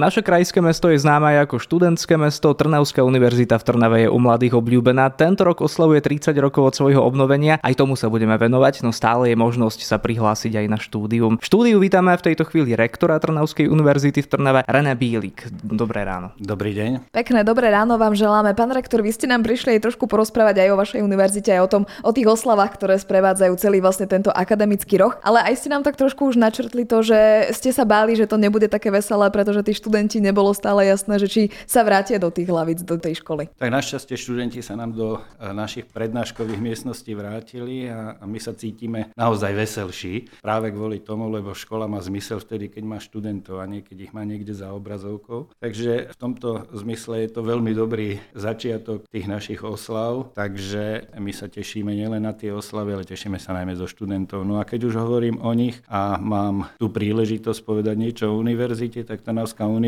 Naše krajské mesto je známe aj ako študentské mesto, Trnavská univerzita v Trnave je u mladých obľúbená. Tento rok oslavuje 30 rokov od svojho obnovenia, aj tomu sa budeme venovať, no stále je možnosť sa prihlásiť aj na štúdium. V štúdiu vítame v tejto chvíli rektora Trnavskej univerzity v Trnave, René Bílik. Dobré ráno. Dobrý deň. Pekné dobré ráno vám želáme. Pán rektor, vy ste nám prišli aj trošku porozprávať aj o vašej univerzite, aj o tom, o tých oslavách, ktoré sprevádzajú celý vlastne tento akademický roh. Ale aj ste nám tak trošku už načrtli to, že ste sa báli, že to nebude také veselé, pretože tí študenti nebolo stále jasné, že či sa vrátia do tých hlavíc, do tej školy. Tak našťastie študenti sa nám do e, našich prednáškových miestností vrátili a, my sa cítime naozaj veselší. Práve kvôli tomu, lebo škola má zmysel vtedy, keď má študentov a nie keď ich má niekde za obrazovkou. Takže v tomto zmysle je to veľmi dobrý začiatok tých našich oslav, takže my sa tešíme nielen na tie oslavy, ale tešíme sa najmä zo študentov. No a keď už hovorím o nich a mám tú príležitosť povedať niečo o univerzite, tak Trnavská univerzita,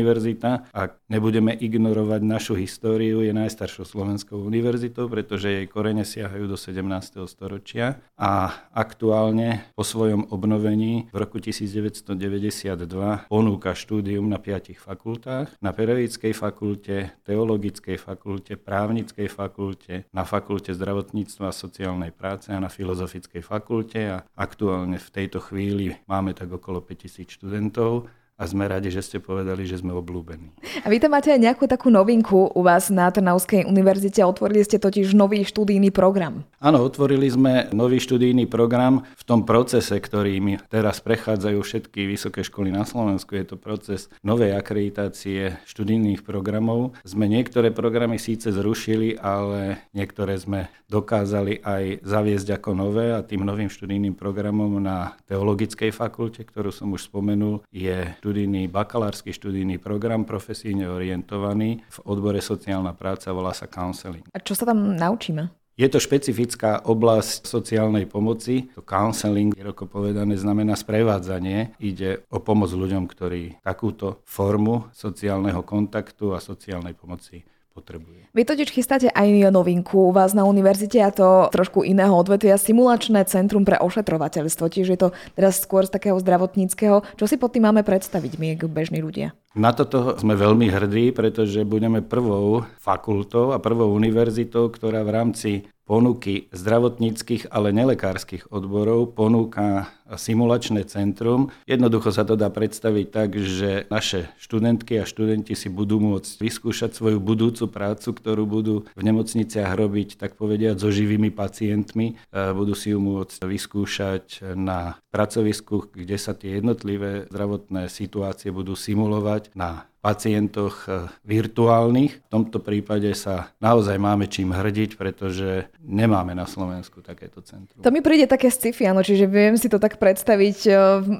ak nebudeme ignorovať našu históriu, je najstaršou slovenskou univerzitou, pretože jej korene siahajú do 17. storočia a aktuálne po svojom obnovení v roku 1992 ponúka štúdium na piatich fakultách, na pedagogickej fakulte, teologickej fakulte, právnickej fakulte, na fakulte zdravotníctva a sociálnej práce a na filozofickej fakulte. A aktuálne v tejto chvíli máme tak okolo 5000 študentov a sme radi, že ste povedali, že sme oblúbení. A vy tam máte aj nejakú takú novinku u vás na Trnavskej univerzite. Otvorili ste totiž nový študijný program. Áno, otvorili sme nový študijný program v tom procese, ktorým teraz prechádzajú všetky vysoké školy na Slovensku. Je to proces novej akreditácie študijných programov. Sme niektoré programy síce zrušili, ale niektoré sme dokázali aj zaviesť ako nové a tým novým študijným programom na Teologickej fakulte, ktorú som už spomenul, je študijný, bakalársky študijný program profesíne orientovaný v odbore sociálna práca, volá sa counseling. A čo sa tam naučíme? Je to špecifická oblasť sociálnej pomoci. To counseling, ako povedané, znamená sprevádzanie. Ide o pomoc ľuďom, ktorí takúto formu sociálneho kontaktu a sociálnej pomoci potrebuje. Vy totiž chystáte aj novinku u vás na univerzite a to trošku iného odvetvia, simulačné centrum pre ošetrovateľstvo, tiež je to teraz skôr z takého zdravotníckého. Čo si pod tým máme predstaviť my, bežní ľudia? Na toto sme veľmi hrdí, pretože budeme prvou fakultou a prvou univerzitou, ktorá v rámci ponuky zdravotníckých, ale nelekárskych odborov ponúka simulačné centrum. Jednoducho sa to dá predstaviť tak, že naše študentky a študenti si budú môcť vyskúšať svoju budúcu prácu, ktorú budú v nemocniciach robiť, tak povediať, so živými pacientmi. Budú si ju môcť vyskúšať na pracovisku, kde sa tie jednotlivé zdravotné situácie budú simulovať na pacientoch e, virtuálnych. V tomto prípade sa naozaj máme čím hrdiť, pretože nemáme na Slovensku takéto centrum. To mi príde také sci-fi, áno, čiže viem si to tak predstaviť e,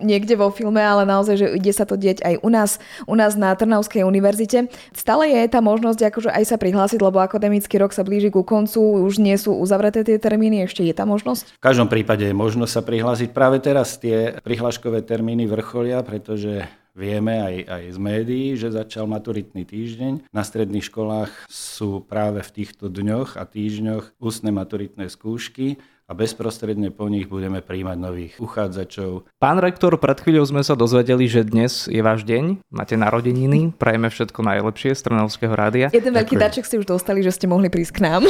niekde vo filme, ale naozaj, že ide sa to dieť aj u nás, u nás na Trnavskej univerzite. Stále je tá možnosť akože aj sa prihlásiť, lebo akademický rok sa blíži ku koncu, už nie sú uzavreté tie termíny, ešte je tá možnosť? V každom prípade je možnosť sa prihlásiť. Práve teraz tie prihláškové termíny vrcholia, pretože Vieme aj, aj z médií, že začal maturitný týždeň. Na stredných školách sú práve v týchto dňoch a týždňoch ústne maturitné skúšky a bezprostredne po nich budeme príjmať nových uchádzačov. Pán rektor, pred chvíľou sme sa dozvedeli, že dnes je váš deň, máte narodeniny, prajeme všetko najlepšie z Trnavského rádia. Jeden veľký daček ste už dostali, že ste mohli prísť k nám.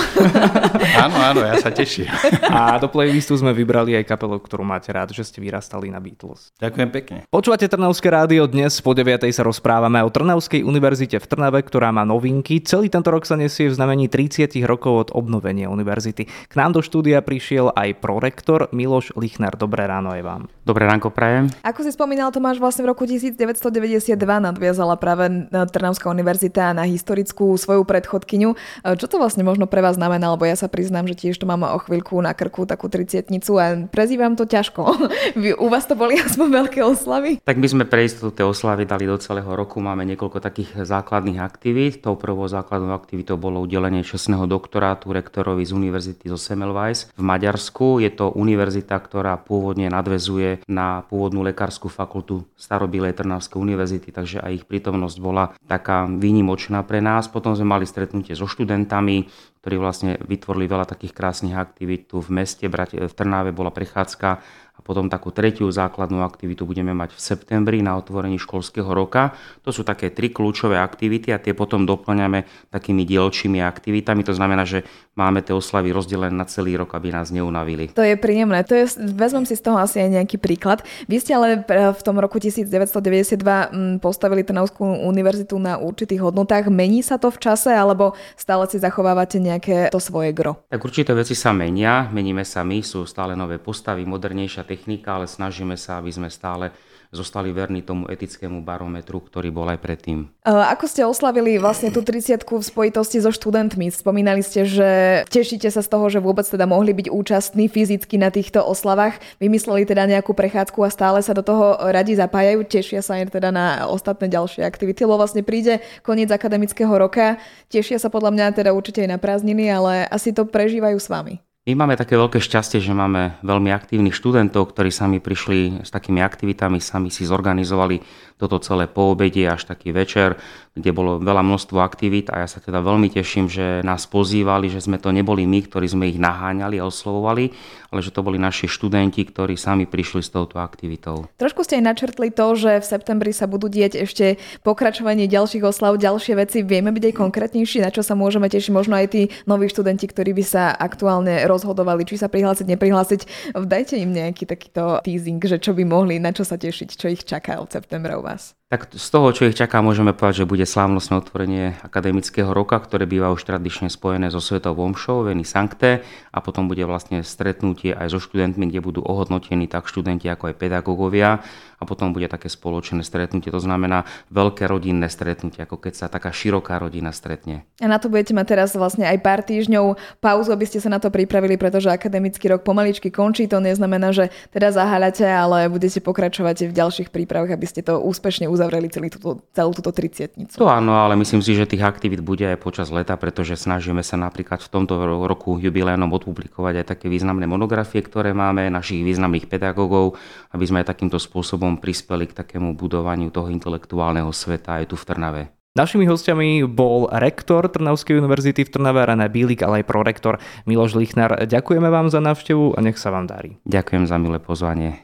áno, áno, ja sa teším. a do playlistu sme vybrali aj kapelu, ktorú máte rád, že ste vyrastali na Beatles. Ďakujem pekne. Počúvate Trnavské rádio, dnes po 9. sa rozprávame o Trnavskej univerzite v Trnave, ktorá má novinky. Celý tento rok sa nesie v znamení 30 rokov od obnovenia univerzity. K nám do štúdia prišiel aj prorektor Miloš Lichner. Dobré ráno aj vám. Dobré ránko prajem. Ako si spomínal, Tomáš, vlastne v roku 1992 nadviazala práve Trnavská univerzita na historickú svoju predchodkyňu. Čo to vlastne možno pre vás znamená, lebo ja sa priznám, že tiež to mám o chvíľku na krku takú tricietnicu a prezývam to ťažko. U vás to boli aspoň veľké oslavy? Tak my sme pre istotu tie oslavy dali do celého roku. Máme niekoľko takých základných aktivít. Tou prvou základnou aktivitou bolo udelenie čestného doktorátu rektorovi z univerzity zo Semmelweis v Maďarsku Maďarsku. Je to univerzita, ktorá pôvodne nadvezuje na pôvodnú lekárskú fakultu Starobilej Trnavskej univerzity, takže aj ich prítomnosť bola taká výnimočná pre nás. Potom sme mali stretnutie so študentami, ktorí vlastne vytvorili veľa takých krásnych aktivít tu v meste. V Trnave bola prechádzka potom takú tretiu základnú aktivitu budeme mať v septembri na otvorení školského roka. To sú také tri kľúčové aktivity a tie potom doplňame takými dielčími aktivitami. To znamená, že máme tie oslavy rozdelené na celý rok, aby nás neunavili. To je príjemné. To je, vezmem si z toho asi aj nejaký príklad. Vy ste ale v tom roku 1992 mm, postavili Trnavskú univerzitu na určitých hodnotách. Mení sa to v čase alebo stále si zachovávate nejaké to svoje gro? Tak určité veci sa menia. Meníme sa my, sú stále nové postavy, modernejšia technika, ale snažíme sa, aby sme stále zostali verní tomu etickému barometru, ktorý bol aj predtým. Ako ste oslavili vlastne tú 30 v spojitosti so študentmi? Spomínali ste, že tešíte sa z toho, že vôbec teda mohli byť účastní fyzicky na týchto oslavách. Vymysleli teda nejakú prechádzku a stále sa do toho radi zapájajú. Tešia sa aj teda na ostatné ďalšie aktivity, lebo vlastne príde koniec akademického roka. Tešia sa podľa mňa teda určite aj na prázdniny, ale asi to prežívajú s vami. My máme také veľké šťastie, že máme veľmi aktívnych študentov, ktorí sami prišli s takými aktivitami, sami si zorganizovali toto celé po obede až taký večer, kde bolo veľa množstvo aktivít a ja sa teda veľmi teším, že nás pozývali, že sme to neboli my, ktorí sme ich naháňali a oslovovali, ale že to boli naši študenti, ktorí sami prišli s touto aktivitou. Trošku ste aj načrtli to, že v septembri sa budú dieť ešte pokračovanie ďalších oslav, ďalšie veci. Vieme byť aj konkrétnejší, na čo sa môžeme tešiť, možno aj tí noví študenti, ktorí by sa aktuálne rozhodovali, či sa prihlásiť, neprihlásiť. Dajte im nejaký takýto teasing, že čo by mohli, na čo sa tešiť, čo ich čaká od septembra u vás. Tak z toho, čo ich čaká, môžeme povedať, že bude slávnostné otvorenie akademického roka, ktoré býva už tradične spojené so Svetou Vomšou, Veny Sankte a potom bude vlastne stretnutie aj so študentmi, kde budú ohodnotení tak študenti ako aj pedagógovia a potom bude také spoločné stretnutie. To znamená veľké rodinné stretnutie, ako keď sa taká široká rodina stretne. A na to budete mať teraz vlastne aj pár týždňov pauzu, aby ste sa na to pripravili, pretože akademický rok pomaličky končí. To neznamená, že teda zaháľate, ale budete pokračovať v ďalších prípravách, aby ste to úspešne uzavreli uzavreli celý túto, celú túto tricietnicu. To áno, ale myslím si, že tých aktivít bude aj počas leta, pretože snažíme sa napríklad v tomto roku jubilénom odpublikovať aj také významné monografie, ktoré máme, našich významných pedagógov, aby sme aj takýmto spôsobom prispeli k takému budovaniu toho intelektuálneho sveta aj tu v Trnave. Našimi hostiami bol rektor Trnavskej univerzity v Trnave René Bílik, ale aj prorektor Miloš Lichnar. Ďakujeme vám za návštevu a nech sa vám darí. Ďakujem za milé pozvanie.